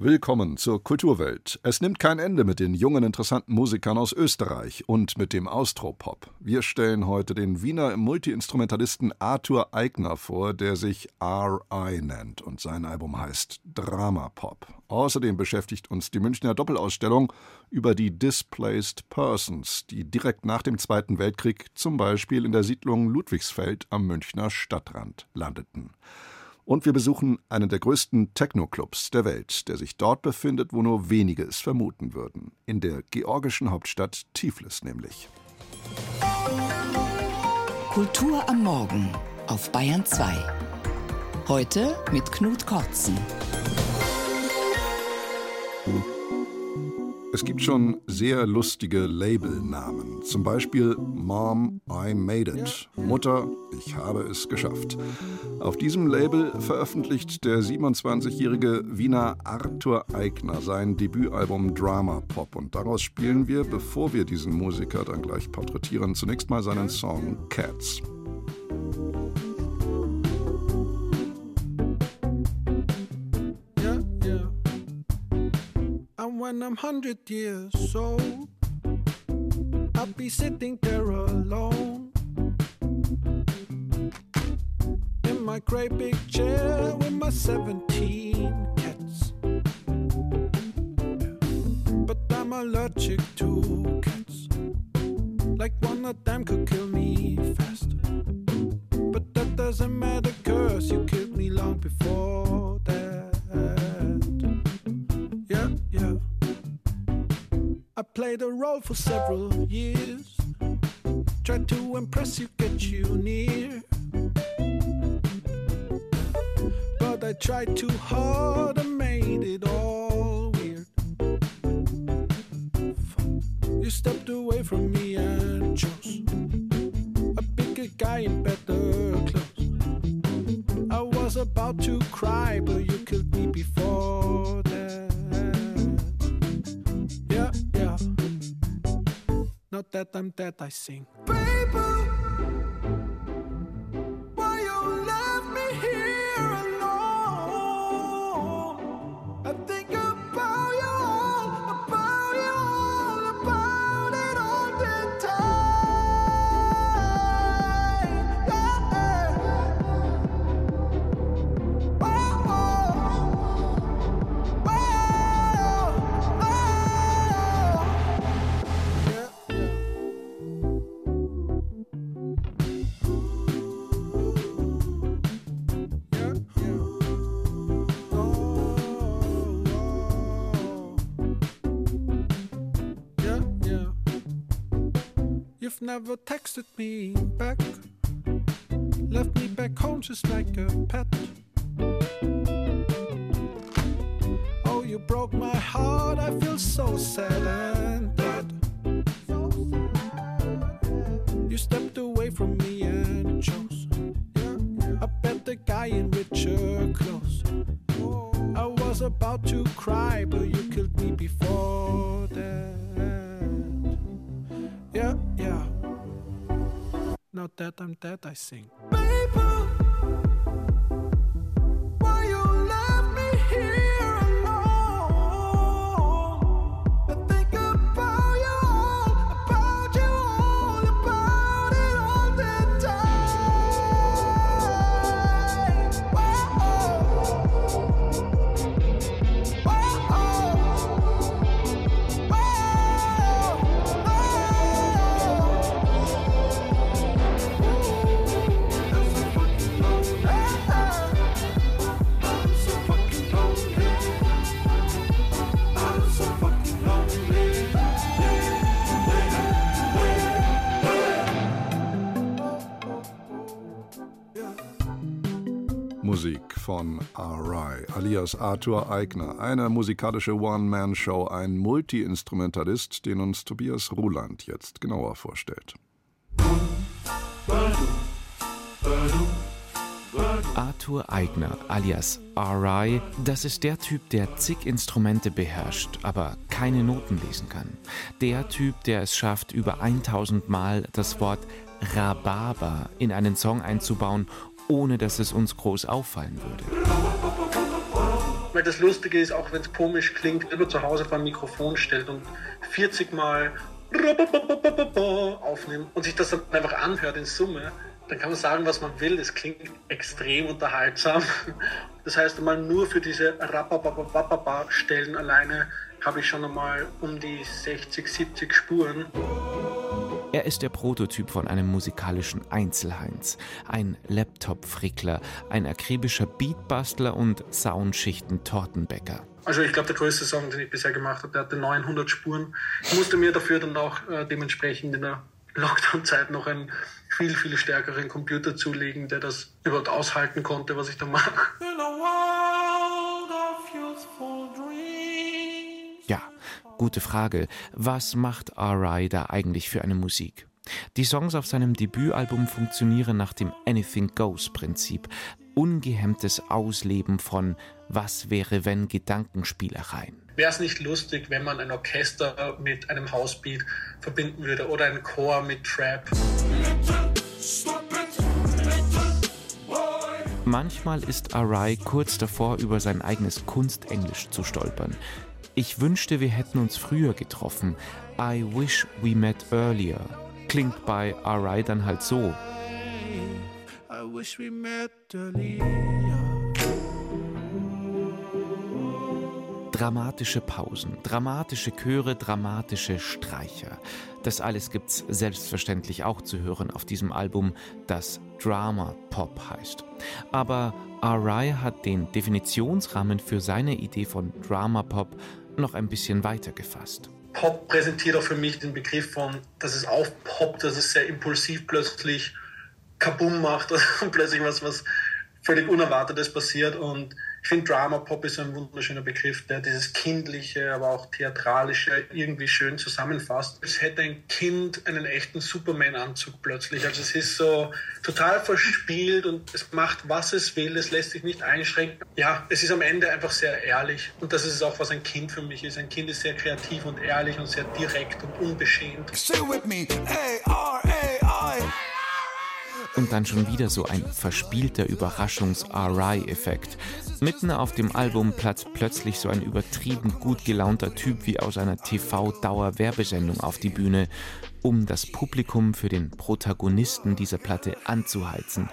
Willkommen zur Kulturwelt. Es nimmt kein Ende mit den jungen, interessanten Musikern aus Österreich und mit dem Austropop. Wir stellen heute den Wiener Multiinstrumentalisten Arthur Eigner vor, der sich R.I. nennt und sein Album heißt Drama Pop. Außerdem beschäftigt uns die Münchner Doppelausstellung über die Displaced Persons, die direkt nach dem Zweiten Weltkrieg zum Beispiel in der Siedlung Ludwigsfeld am Münchner Stadtrand landeten. Und wir besuchen einen der größten Techno-Clubs der Welt, der sich dort befindet, wo nur wenige es vermuten würden. In der georgischen Hauptstadt Tiflis nämlich. Kultur am Morgen auf Bayern 2. Heute mit Knut Kortzen. Es gibt schon sehr lustige Labelnamen. Zum Beispiel Mom, I Made It. Mutter, ich habe es geschafft. Auf diesem Label veröffentlicht der 27-jährige Wiener Arthur Eigner sein Debütalbum Drama Pop. Und daraus spielen wir, bevor wir diesen Musiker dann gleich porträtieren, zunächst mal seinen Song Cats. When I'm hundred years old, I'll be sitting there alone in my great big chair with my 17 cats. But I'm allergic to cats, like one of them could kill me fast. But that doesn't matter, cause you killed me long before Yeah. I played a role for several years. Tried to impress you, get you near. But I tried too hard and made it all weird. You stepped away from me and chose a bigger guy in better clothes. I was about to cry, but you killed me before that I'm dead, I sing. Baby, never texted me back, left me back home just like a pet. Oh, you broke my heart. I feel so sad and bad. You stepped away from me and chose a better guy in richer clothes. I was about to cry, but you killed me before that. Yeah, Now that I'm dead, I sing. Musik von R.I., alias Arthur Eigner, eine musikalische One-Man-Show, ein Multi-Instrumentalist, den uns Tobias Ruland jetzt genauer vorstellt. Arthur Eigner alias R.I., das ist der Typ, der zig Instrumente beherrscht, aber keine Noten lesen kann. Der Typ, der es schafft, über 1000 Mal das Wort Rhabarber in einen Song einzubauen, ohne dass es uns groß auffallen würde. Weil das Lustige ist, auch wenn es komisch klingt, immer zu Hause ein Mikrofon stellt und 40 Mal aufnimmt und sich das dann einfach anhört in Summe, dann kann man sagen, was man will. Es klingt extrem unterhaltsam. Das heißt, einmal nur für diese Stellen alleine habe ich schon einmal um die 60, 70 Spuren. Er ist der Prototyp von einem musikalischen Einzelheinz, ein Laptop-Frickler, ein akribischer Beatbastler und Soundschichten-Tortenbäcker. Also ich glaube, der größte Song, den ich bisher gemacht habe, der hatte 900 Spuren. Ich musste mir dafür dann auch äh, dementsprechend in der Lockdown-Zeit noch einen viel, viel stärkeren Computer zulegen, der das überhaupt aushalten konnte, was ich da mache. Gute Frage. Was macht R.I. da eigentlich für eine Musik? Die Songs auf seinem Debütalbum funktionieren nach dem Anything Goes Prinzip. Ungehemmtes Ausleben von Was wäre wenn Gedankenspielereien. Wäre es nicht lustig, wenn man ein Orchester mit einem Housebeat verbinden würde oder einen Chor mit Trap? Manchmal ist Arai kurz davor, über sein eigenes Kunstenglisch zu stolpern. Ich wünschte, wir hätten uns früher getroffen. I wish we met earlier. Klingt bei Arai dann halt so. I wish we met earlier. Dramatische Pausen, dramatische Chöre, dramatische Streicher. Das alles gibt's selbstverständlich auch zu hören auf diesem Album, das Drama Pop heißt. Aber R.I. hat den Definitionsrahmen für seine Idee von Drama Pop noch ein bisschen weiter gefasst. Pop präsentiert auch für mich den Begriff von, dass es aufpoppt, dass es sehr impulsiv plötzlich kabum macht und plötzlich was, was völlig Unerwartetes passiert. Und ich finde, Drama Pop ist ein wunderschöner Begriff, der dieses Kindliche, aber auch Theatralische irgendwie schön zusammenfasst. Es hätte ein Kind einen echten Superman-Anzug plötzlich. Also es ist so total verspielt und es macht, was es will. Es lässt sich nicht einschränken. Ja, es ist am Ende einfach sehr ehrlich. Und das ist auch, was ein Kind für mich ist. Ein Kind ist sehr kreativ und ehrlich und sehr direkt und unbeschämt. Stay with me. A-R-A-I und dann schon wieder so ein verspielter Überraschungs-RI-Effekt. Mitten auf dem Album platzt plötzlich so ein übertrieben gut gelaunter Typ wie aus einer TV-Dauer-Werbesendung auf die Bühne, um das Publikum für den Protagonisten dieser Platte anzuheizen,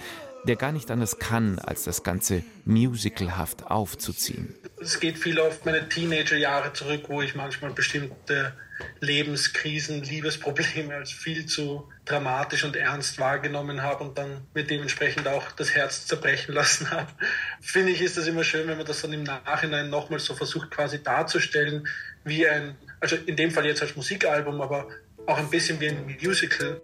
der gar nicht anders kann, als das Ganze musicalhaft aufzuziehen. Es geht viel auf meine Teenagerjahre zurück, wo ich manchmal bestimmte Lebenskrisen, Liebesprobleme als viel zu dramatisch und ernst wahrgenommen habe und dann mir dementsprechend auch das Herz zerbrechen lassen habe. Finde ich, ist das immer schön, wenn man das dann im Nachhinein nochmal so versucht quasi darzustellen, wie ein, also in dem Fall jetzt als Musikalbum, aber auch ein bisschen wie ein Musical.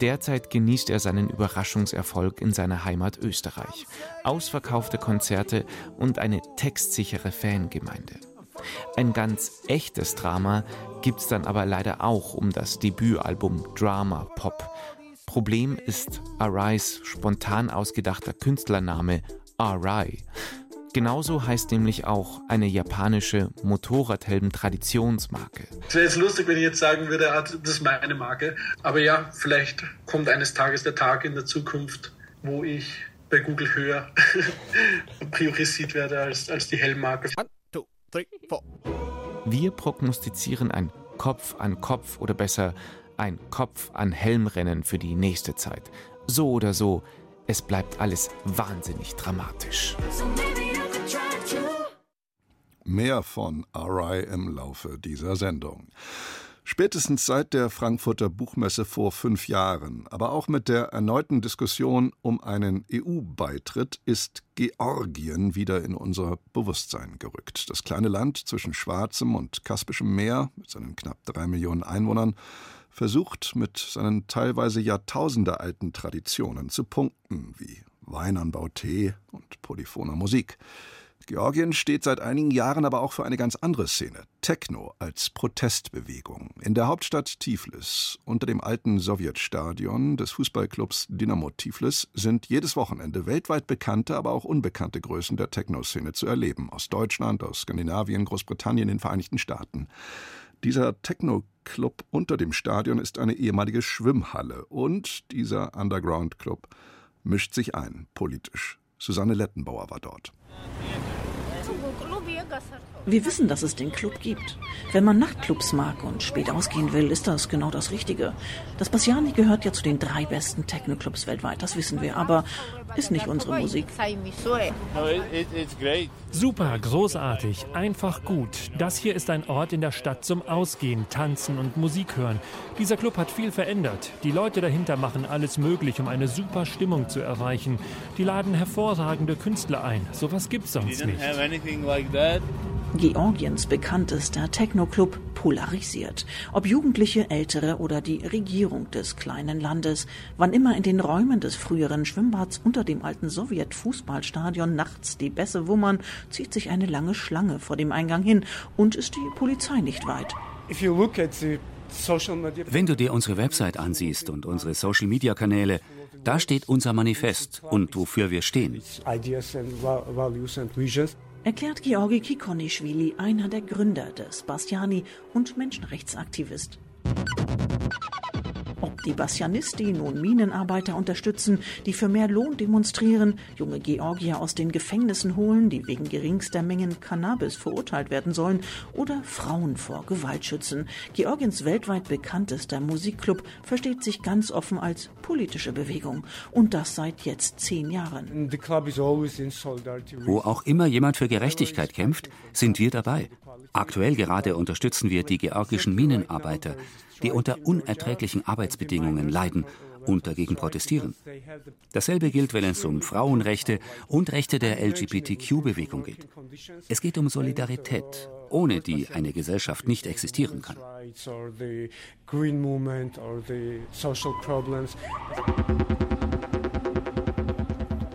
Derzeit genießt er seinen Überraschungserfolg in seiner Heimat Österreich. Ausverkaufte Konzerte und eine textsichere Fangemeinde. Ein ganz echtes Drama gibt's dann aber leider auch um das Debütalbum Drama Pop. Problem ist Arais spontan ausgedachter Künstlername Arai. Genauso heißt nämlich auch eine japanische Motorradhelm-Traditionsmarke. Es wäre jetzt lustig, wenn ich jetzt sagen würde, ah, das ist meine Marke. Aber ja, vielleicht kommt eines Tages der Tag in der Zukunft, wo ich bei Google höher priorisiert werde als, als die Helmmarke three, four. Wir prognostizieren ein Kopf an Kopf oder besser ein Kopf an Helmrennen für die nächste Zeit. So oder so, es bleibt alles wahnsinnig dramatisch. Mehr von RI im Laufe dieser Sendung. Spätestens seit der Frankfurter Buchmesse vor fünf Jahren, aber auch mit der erneuten Diskussion um einen EU-Beitritt ist Georgien wieder in unser Bewusstsein gerückt. Das kleine Land zwischen Schwarzem und Kaspischem Meer mit seinen knapp drei Millionen Einwohnern versucht mit seinen teilweise jahrtausendealten Traditionen zu punkten, wie Weinanbau, Tee und polyphoner Musik. Georgien steht seit einigen Jahren aber auch für eine ganz andere Szene. Techno als Protestbewegung. In der Hauptstadt Tiflis, unter dem alten Sowjetstadion des Fußballclubs Dynamo Tiflis, sind jedes Wochenende weltweit bekannte, aber auch unbekannte Größen der Techno-Szene zu erleben. Aus Deutschland, aus Skandinavien, Großbritannien, den Vereinigten Staaten. Dieser Techno-Club unter dem Stadion ist eine ehemalige Schwimmhalle und dieser Underground-Club mischt sich ein, politisch. Susanne Lettenbauer war dort. Wir wissen, dass es den Club gibt. Wenn man Nachtclubs mag und spät ausgehen will, ist das genau das Richtige. Das Bassiani gehört ja zu den drei besten Techno-Clubs weltweit, das wissen wir, aber ist nicht unsere Musik. Super, großartig, einfach gut. Das hier ist ein Ort in der Stadt zum Ausgehen, Tanzen und Musik hören. Dieser Club hat viel verändert. Die Leute dahinter machen alles möglich, um eine super Stimmung zu erreichen. Die laden hervorragende Künstler ein. Sowas gibt's sonst nicht. Georgiens bekanntester Techno-Club polarisiert. Ob Jugendliche, Ältere oder die Regierung des kleinen Landes. Wann immer in den Räumen des früheren Schwimmbads unter dem alten Sowjet-Fußballstadion nachts die Bässe wummern, zieht sich eine lange Schlange vor dem Eingang hin und ist die Polizei nicht weit. Wenn du dir unsere Website ansiehst und unsere Social-Media-Kanäle, da steht unser Manifest und wofür wir stehen erklärt Georgi Kikonischwili, einer der Gründer des Bastiani und Menschenrechtsaktivist. Ob die Bassianisti nun Minenarbeiter unterstützen, die für mehr Lohn demonstrieren, junge Georgier aus den Gefängnissen holen, die wegen geringster Mengen Cannabis verurteilt werden sollen, oder Frauen vor Gewalt schützen. Georgiens weltweit bekanntester Musikclub versteht sich ganz offen als politische Bewegung. Und das seit jetzt zehn Jahren. Wo auch immer jemand für Gerechtigkeit kämpft, sind wir dabei. Aktuell gerade unterstützen wir die georgischen Minenarbeiter, die unter unerträglichen Arbeitsbedingungen leiden und dagegen protestieren. Dasselbe gilt, wenn es um Frauenrechte und Rechte der LGBTQ-Bewegung geht. Es geht um Solidarität, ohne die eine Gesellschaft nicht existieren kann.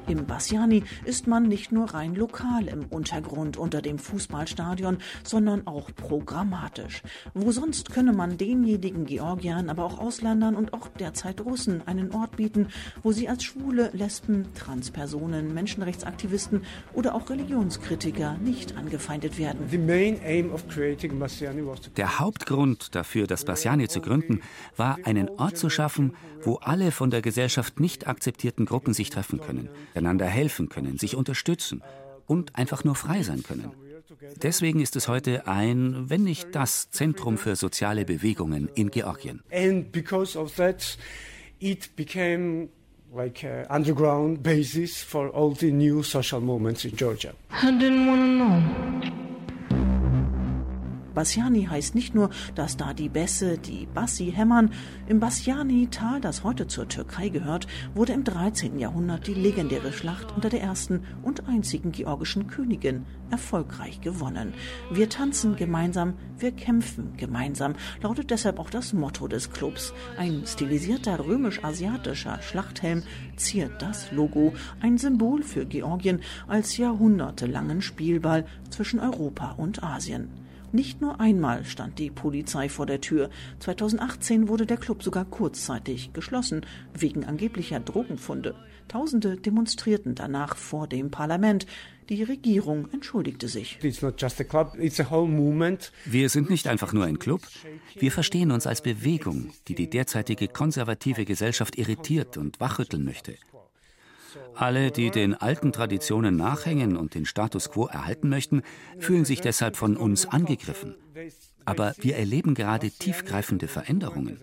Im Bassiani ist man nicht nur rein lokal im Untergrund unter dem Fußballstadion, sondern auch programmatisch. Wo sonst könne man denjenigen Georgiern, aber auch Ausländern und auch derzeit Russen einen Ort bieten, wo sie als Schwule, Lesben, Transpersonen, Menschenrechtsaktivisten oder auch Religionskritiker nicht angefeindet werden. Der Hauptgrund dafür, das Bassiani zu gründen, war einen Ort zu schaffen, wo alle von der Gesellschaft nicht akzeptierten Gruppen sich treffen können einander helfen können, sich unterstützen und einfach nur frei sein können. Deswegen ist es heute ein, wenn nicht das Zentrum für soziale Bewegungen in Georgien. And because of that, it became like a underground basis for all the new social movements in Georgia. I didn't want to know. Bassiani heißt nicht nur, dass da die Bässe, die Bassi hämmern. Im Bassiani-Tal, das heute zur Türkei gehört, wurde im 13. Jahrhundert die legendäre Schlacht unter der ersten und einzigen georgischen Königin erfolgreich gewonnen. Wir tanzen gemeinsam, wir kämpfen gemeinsam, lautet deshalb auch das Motto des Clubs. Ein stilisierter römisch-asiatischer Schlachthelm ziert das Logo, ein Symbol für Georgien als jahrhundertelangen Spielball zwischen Europa und Asien. Nicht nur einmal stand die Polizei vor der Tür. 2018 wurde der Club sogar kurzzeitig geschlossen, wegen angeblicher Drogenfunde. Tausende demonstrierten danach vor dem Parlament. Die Regierung entschuldigte sich. Wir sind nicht einfach nur ein Club. Wir verstehen uns als Bewegung, die die derzeitige konservative Gesellschaft irritiert und wachrütteln möchte. Alle, die den alten Traditionen nachhängen und den Status quo erhalten möchten, fühlen sich deshalb von uns angegriffen. Aber wir erleben gerade tiefgreifende Veränderungen.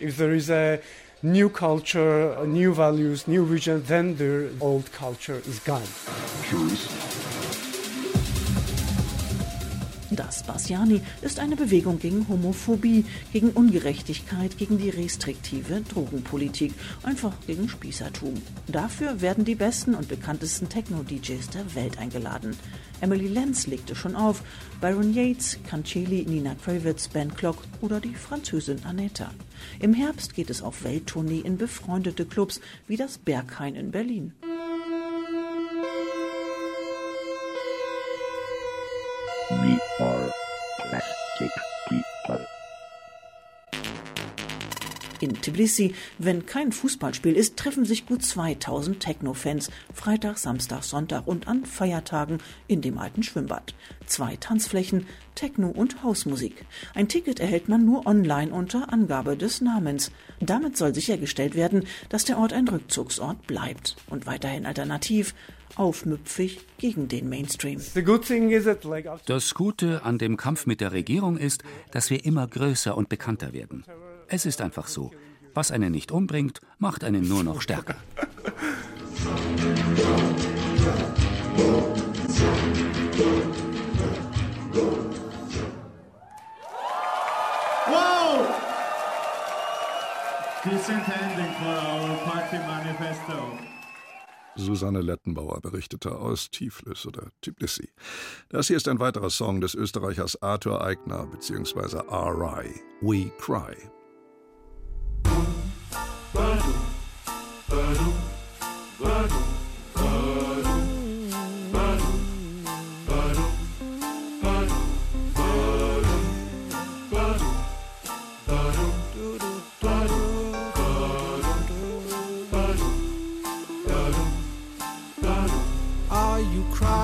If there is a new culture, new values, new vision, then the old culture is gone. Das Bassiani ist eine Bewegung gegen Homophobie, gegen Ungerechtigkeit, gegen die restriktive Drogenpolitik, einfach gegen Spießertum. Dafür werden die besten und bekanntesten Techno-DJs der Welt eingeladen. Emily Lenz legte schon auf, Byron Yates, Canceli, Nina Kravitz, Ben Clock oder die Französin Aneta. Im Herbst geht es auf Welttournee in befreundete Clubs wie das Berghain in Berlin. Are plastic people. In Tbilisi, wenn kein Fußballspiel ist, treffen sich gut 2000 Techno-Fans Freitag, Samstag, Sonntag und an Feiertagen in dem alten Schwimmbad. Zwei Tanzflächen, Techno und Hausmusik. Ein Ticket erhält man nur online unter Angabe des Namens. Damit soll sichergestellt werden, dass der Ort ein Rückzugsort bleibt und weiterhin alternativ aufmüpfig gegen den Mainstream. Das Gute an dem Kampf mit der Regierung ist, dass wir immer größer und bekannter werden. Es ist einfach so. Was einen nicht umbringt, macht einen nur noch stärker. Wow! Decent ending for our party manifesto. Susanne Lettenbauer berichtete aus Tiflis oder Tbilisi. Das hier ist ein weiterer Song des Österreichers Arthur Eigner bzw. R.I. We Cry. Are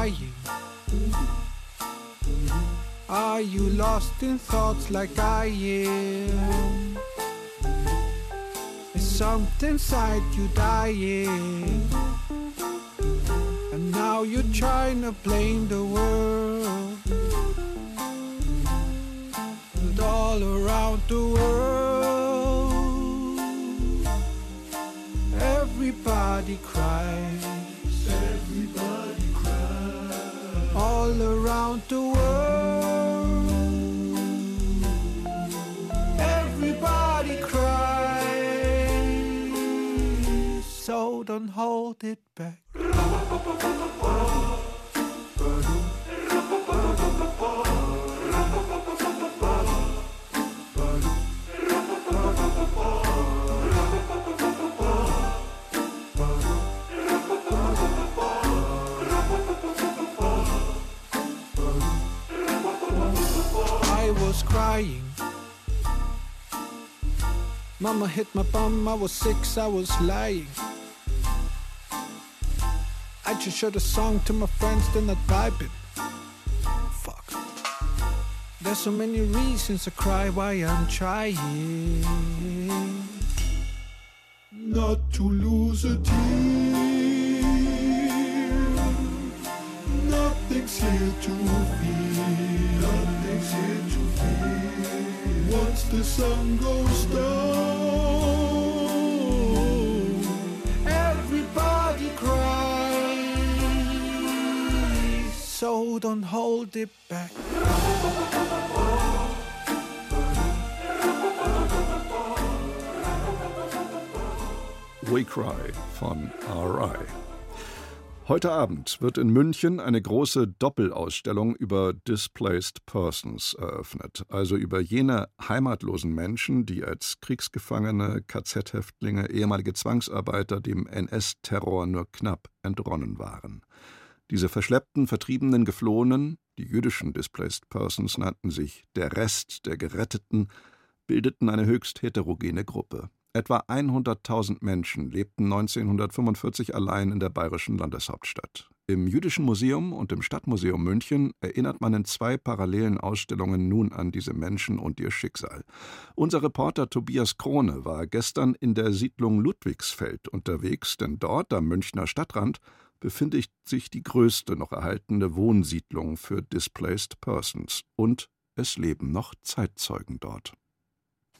you? Are you lost in thoughts like I am? Is something inside you dying? And now you're trying to blame the world. But all around the world, everybody cries. All around the world. Everybody cries. So don't hold it back. Mama hit my bum, I was six, I was lying. I just showed a song to my friends, they're not vibing. Fuck. There's so many reasons to cry why I'm trying. Not to lose a tear. Nothing's here to fear. Nothing's here to fear. Once the sun goes down, So don't hold it back. We Cry von R.I. Heute Abend wird in München eine große Doppelausstellung über Displaced Persons eröffnet, also über jene heimatlosen Menschen, die als Kriegsgefangene, KZ-Häftlinge, ehemalige Zwangsarbeiter dem NS-Terror nur knapp entronnen waren. Diese verschleppten, vertriebenen, geflohenen, die jüdischen Displaced Persons nannten sich der Rest der Geretteten, bildeten eine höchst heterogene Gruppe. Etwa 100.000 Menschen lebten 1945 allein in der bayerischen Landeshauptstadt. Im Jüdischen Museum und im Stadtmuseum München erinnert man in zwei parallelen Ausstellungen nun an diese Menschen und ihr Schicksal. Unser Reporter Tobias Krone war gestern in der Siedlung Ludwigsfeld unterwegs, denn dort am Münchner Stadtrand befindet sich die größte noch erhaltene Wohnsiedlung für Displaced Persons. Und es leben noch Zeitzeugen dort.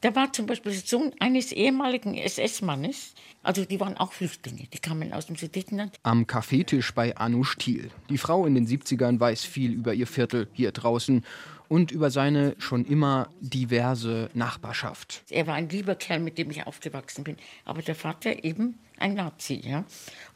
Da war zum Beispiel der Sohn eines ehemaligen SS-Mannes. Also die waren auch Flüchtlinge, die kamen aus dem Sudetenland. Am Kaffeetisch bei Anush Thiel. Die Frau in den 70ern weiß viel über ihr Viertel hier draußen und über seine schon immer diverse Nachbarschaft. Er war ein lieber Kerl, mit dem ich aufgewachsen bin. Aber der Vater eben ein Nazi, ja.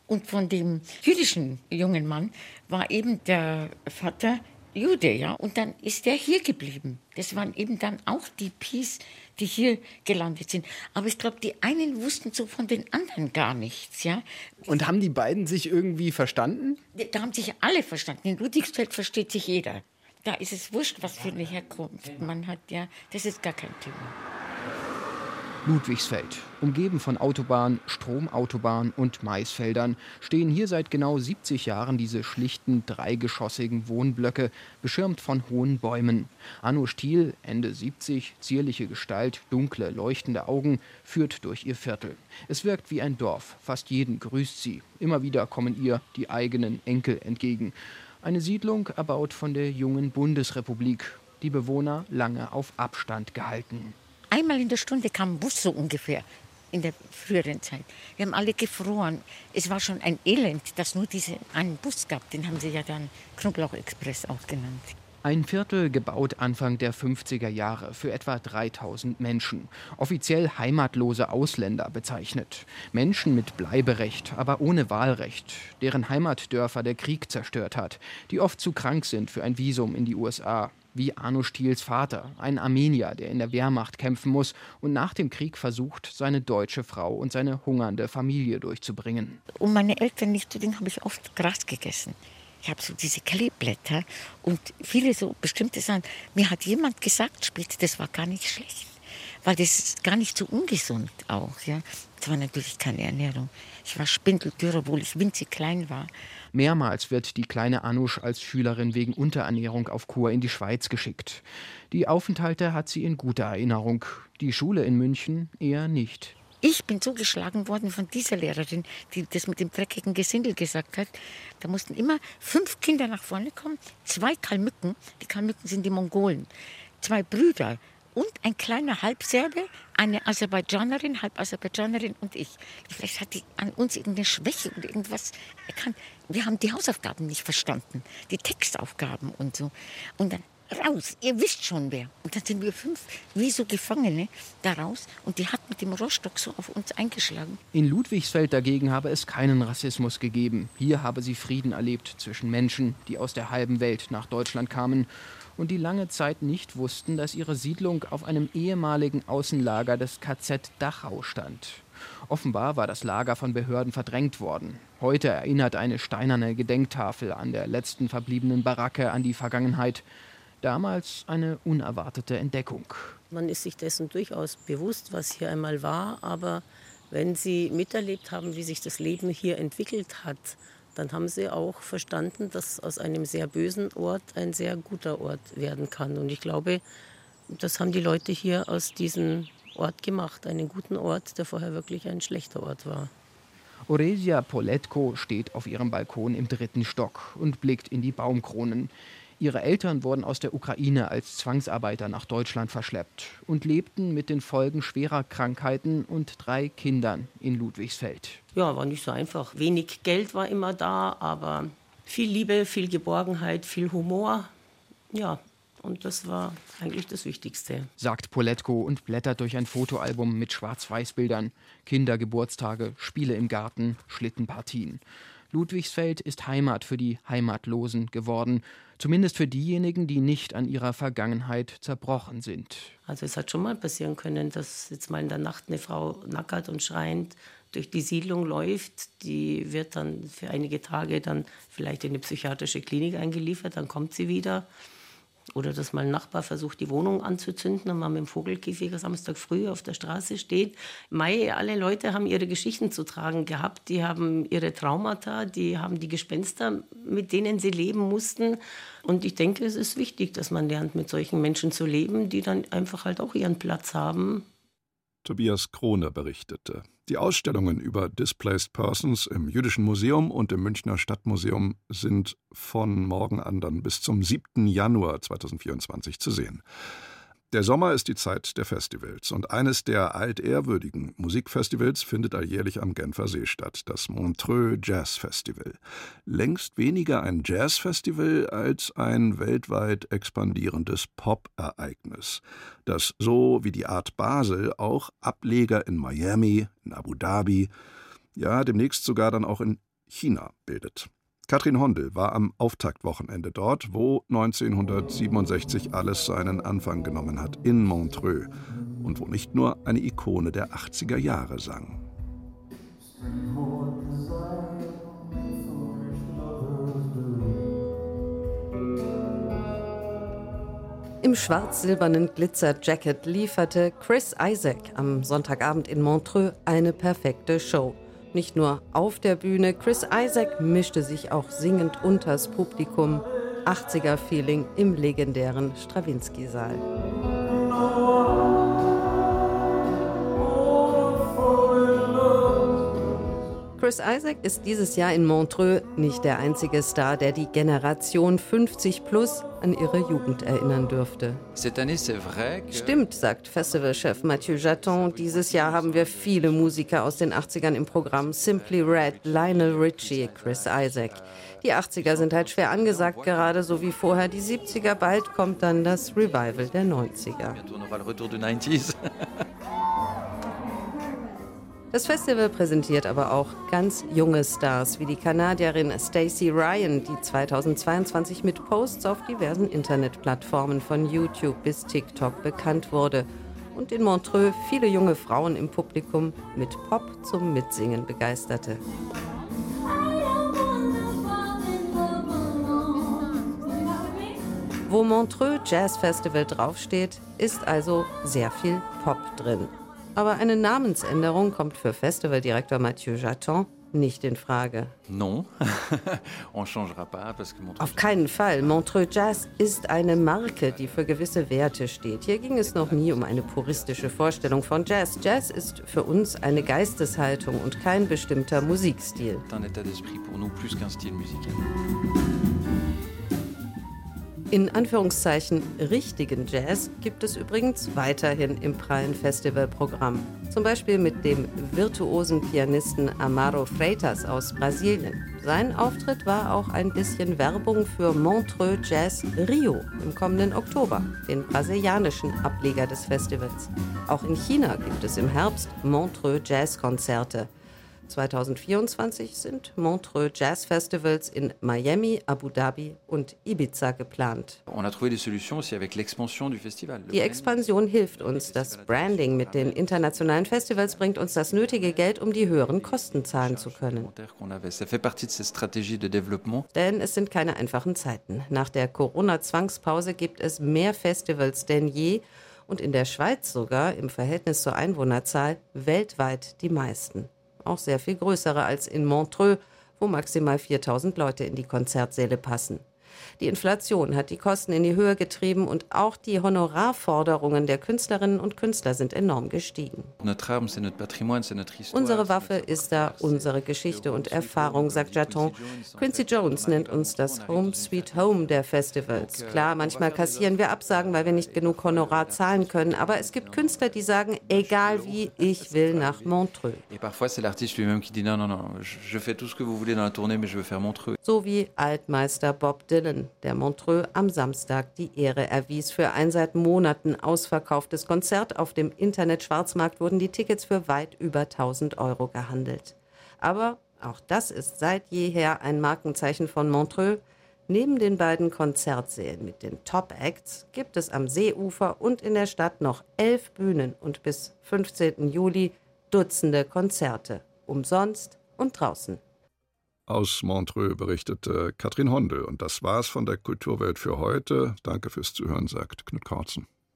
Und von dem jüdischen jungen Mann war eben der Vater Jude, ja. Und dann ist er hier geblieben. Das waren eben dann auch die Peace, die hier gelandet sind. Aber ich glaube, die einen wussten so von den anderen gar nichts, ja. Und haben die beiden sich irgendwie verstanden? Da haben sich alle verstanden. In Ludwigsfeld versteht sich jeder. Da ist es wurscht, was für eine Herkunft man hat, ja. Das ist gar kein Thema. Ludwigsfeld. Umgeben von Autobahn, Stromautobahn und Maisfeldern stehen hier seit genau 70 Jahren diese schlichten, dreigeschossigen Wohnblöcke, beschirmt von hohen Bäumen. Anno Stiel, Ende 70, zierliche Gestalt, dunkle, leuchtende Augen, führt durch ihr Viertel. Es wirkt wie ein Dorf, fast jeden grüßt sie. Immer wieder kommen ihr die eigenen Enkel entgegen. Eine Siedlung erbaut von der jungen Bundesrepublik, die Bewohner lange auf Abstand gehalten. Einmal in der Stunde kam ein Bus so ungefähr in der früheren Zeit. Wir haben alle gefroren. Es war schon ein Elend, dass nur diesen einen Bus gab. Den haben sie ja dann Knoblauch-Express auch genannt. Ein Viertel gebaut Anfang der 50er Jahre für etwa 3000 Menschen. Offiziell heimatlose Ausländer bezeichnet. Menschen mit Bleiberecht, aber ohne Wahlrecht, deren Heimatdörfer der Krieg zerstört hat, die oft zu krank sind für ein Visum in die USA, wie Arno Stiels Vater, ein Armenier, der in der Wehrmacht kämpfen muss und nach dem Krieg versucht, seine deutsche Frau und seine hungernde Familie durchzubringen. Um meine Eltern nicht zu denken, habe ich oft Gras gegessen. Ich habe so diese Kleeblätter und viele so bestimmte Sachen. Mir hat jemand gesagt später, das war gar nicht schlecht, weil das ist gar nicht so ungesund auch. Ja. Das war natürlich keine Ernährung. Ich war spindeldürr, obwohl ich winzig klein war. Mehrmals wird die kleine Anusch als Schülerin wegen Unterernährung auf Kur in die Schweiz geschickt. Die Aufenthalte hat sie in guter Erinnerung, die Schule in München eher nicht. Ich bin so geschlagen worden von dieser Lehrerin, die das mit dem dreckigen Gesindel gesagt hat. Da mussten immer fünf Kinder nach vorne kommen, zwei Kalmücken, die Kalmücken sind die Mongolen, zwei Brüder und ein kleiner Halbserbe, eine Aserbaidschanerin, halb Aserbaidschanerin und ich. Vielleicht hat die an uns irgendeine Schwäche oder irgendwas erkannt. Wir haben die Hausaufgaben nicht verstanden, die Textaufgaben und so. Und dann raus, ihr wisst schon wer. Und dann sind wir fünf, wie so Gefangene, da raus. Und die hat mit dem Rohrstock so auf uns eingeschlagen. In Ludwigsfeld dagegen habe es keinen Rassismus gegeben. Hier habe sie Frieden erlebt zwischen Menschen, die aus der halben Welt nach Deutschland kamen und die lange Zeit nicht wussten, dass ihre Siedlung auf einem ehemaligen Außenlager des KZ Dachau stand. Offenbar war das Lager von Behörden verdrängt worden. Heute erinnert eine steinerne Gedenktafel an der letzten verbliebenen Baracke an die Vergangenheit. Damals eine unerwartete Entdeckung. Man ist sich dessen durchaus bewusst, was hier einmal war, aber wenn Sie miterlebt haben, wie sich das Leben hier entwickelt hat, dann haben Sie auch verstanden, dass aus einem sehr bösen Ort ein sehr guter Ort werden kann. Und ich glaube, das haben die Leute hier aus diesem Ort gemacht, einen guten Ort, der vorher wirklich ein schlechter Ort war. Oresia Poletko steht auf ihrem Balkon im dritten Stock und blickt in die Baumkronen. Ihre Eltern wurden aus der Ukraine als Zwangsarbeiter nach Deutschland verschleppt und lebten mit den Folgen schwerer Krankheiten und drei Kindern in Ludwigsfeld. Ja, war nicht so einfach. Wenig Geld war immer da, aber viel Liebe, viel Geborgenheit, viel Humor. Ja, und das war eigentlich das Wichtigste. Sagt Poletko und blättert durch ein Fotoalbum mit Schwarz-Weiß-Bildern. Kindergeburtstage, Spiele im Garten, Schlittenpartien. Ludwigsfeld ist Heimat für die Heimatlosen geworden, zumindest für diejenigen, die nicht an ihrer Vergangenheit zerbrochen sind. Also es hat schon mal passieren können, dass jetzt mal in der Nacht eine Frau nackert und schreiend durch die Siedlung läuft, die wird dann für einige Tage dann vielleicht in eine psychiatrische Klinik eingeliefert, dann kommt sie wieder. Oder dass mal ein Nachbar versucht, die Wohnung anzuzünden und man mit dem Vogelkäfig Samstag früh auf der Straße steht. Mai, alle Leute haben ihre Geschichten zu tragen gehabt. Die haben ihre Traumata, die haben die Gespenster, mit denen sie leben mussten. Und ich denke, es ist wichtig, dass man lernt, mit solchen Menschen zu leben, die dann einfach halt auch ihren Platz haben. Tobias Krone berichtete. Die Ausstellungen über Displaced Persons im Jüdischen Museum und im Münchner Stadtmuseum sind von morgen an dann bis zum 7. Januar 2024 zu sehen. Der Sommer ist die Zeit der Festivals und eines der altehrwürdigen Musikfestivals findet alljährlich am Genfer See statt, das Montreux Jazz Festival. Längst weniger ein Jazzfestival als ein weltweit expandierendes Pop-Ereignis, das so wie die Art Basel auch Ableger in Miami, in Abu Dhabi, ja demnächst sogar dann auch in China bildet. Katrin Hondel war am Auftaktwochenende dort, wo 1967 alles seinen Anfang genommen hat, in Montreux, und wo nicht nur eine Ikone der 80er Jahre sang. Im schwarz-silbernen Glitzer-Jacket lieferte Chris Isaac am Sonntagabend in Montreux eine perfekte Show. Nicht nur auf der Bühne, Chris Isaac mischte sich auch singend unters Publikum. 80er-Feeling im legendären Strawinski-Saal. Chris Isaac ist dieses Jahr in Montreux nicht der einzige Star, der die Generation 50 plus an ihre Jugend erinnern dürfte. Stimmt, sagt Festivalchef Mathieu Jaton. Dieses Jahr haben wir viele Musiker aus den 80ern im Programm. Simply Red, Lionel Richie, Chris Isaac. Die 80er sind halt schwer angesagt gerade, so wie vorher die 70er. Bald kommt dann das Revival der 90er. Das Festival präsentiert aber auch ganz junge Stars wie die Kanadierin Stacey Ryan, die 2022 mit Posts auf diversen Internetplattformen von YouTube bis TikTok bekannt wurde und in Montreux viele junge Frauen im Publikum mit Pop zum Mitsingen begeisterte. Wo Montreux Jazz Festival draufsteht, ist also sehr viel Pop drin. Aber eine Namensänderung kommt für Festivaldirektor Mathieu Jaton nicht in Frage. Non, on changera pas parce que Auf keinen Fall. Montreux Jazz ist eine Marke, die für gewisse Werte steht. Hier ging es noch nie um eine puristische Vorstellung von Jazz. Jazz ist für uns eine Geisteshaltung und kein bestimmter Musikstil. un état d'esprit pour nous plus qu'un style musical. In Anführungszeichen richtigen Jazz gibt es übrigens weiterhin im prallen Festivalprogramm. Zum Beispiel mit dem virtuosen Pianisten Amaro Freitas aus Brasilien. Sein Auftritt war auch ein bisschen Werbung für Montreux Jazz Rio im kommenden Oktober, den brasilianischen Ableger des Festivals. Auch in China gibt es im Herbst Montreux Jazz Konzerte. 2024 sind Montreux Jazz Festivals in Miami, Abu Dhabi und Ibiza geplant. Die Expansion hilft uns. Das Branding mit den internationalen Festivals bringt uns das nötige Geld, um die höheren Kosten zahlen zu können. Denn es sind keine einfachen Zeiten. Nach der Corona-Zwangspause gibt es mehr Festivals denn je und in der Schweiz sogar im Verhältnis zur Einwohnerzahl weltweit die meisten auch sehr viel größere als in Montreux, wo maximal 4000 Leute in die Konzertsäle passen. Die Inflation hat die Kosten in die Höhe getrieben und auch die Honorarforderungen der Künstlerinnen und Künstler sind enorm gestiegen. Histoire. Unsere Waffe ist da unsere Geschichte und Erfahrung, sagt Jaton. Quincy Jones nennt uns das Home Sweet Home der Festivals. Klar, manchmal kassieren wir Absagen, weil wir nicht genug Honorar zahlen können, aber es gibt Künstler, die sagen, egal wie, ich will nach Montreux. So wie Altmeister Bob Dylan, der Montreux am Samstag die Ehre erwies. Für ein seit Monaten ausverkauftes Konzert auf dem Internet-Schwarzmarkt wurden die Tickets für weit über 1000 Euro gehandelt. Aber auch das ist seit jeher ein Markenzeichen von Montreux. Neben den beiden Konzertsälen mit den Top-Acts gibt es am Seeufer und in der Stadt noch elf Bühnen und bis 15. Juli Dutzende Konzerte. Umsonst und draußen. Aus Montreux berichtete Katrin Hondel. Und das war's von der Kulturwelt für heute. Danke fürs Zuhören, sagt Knut Kautzen.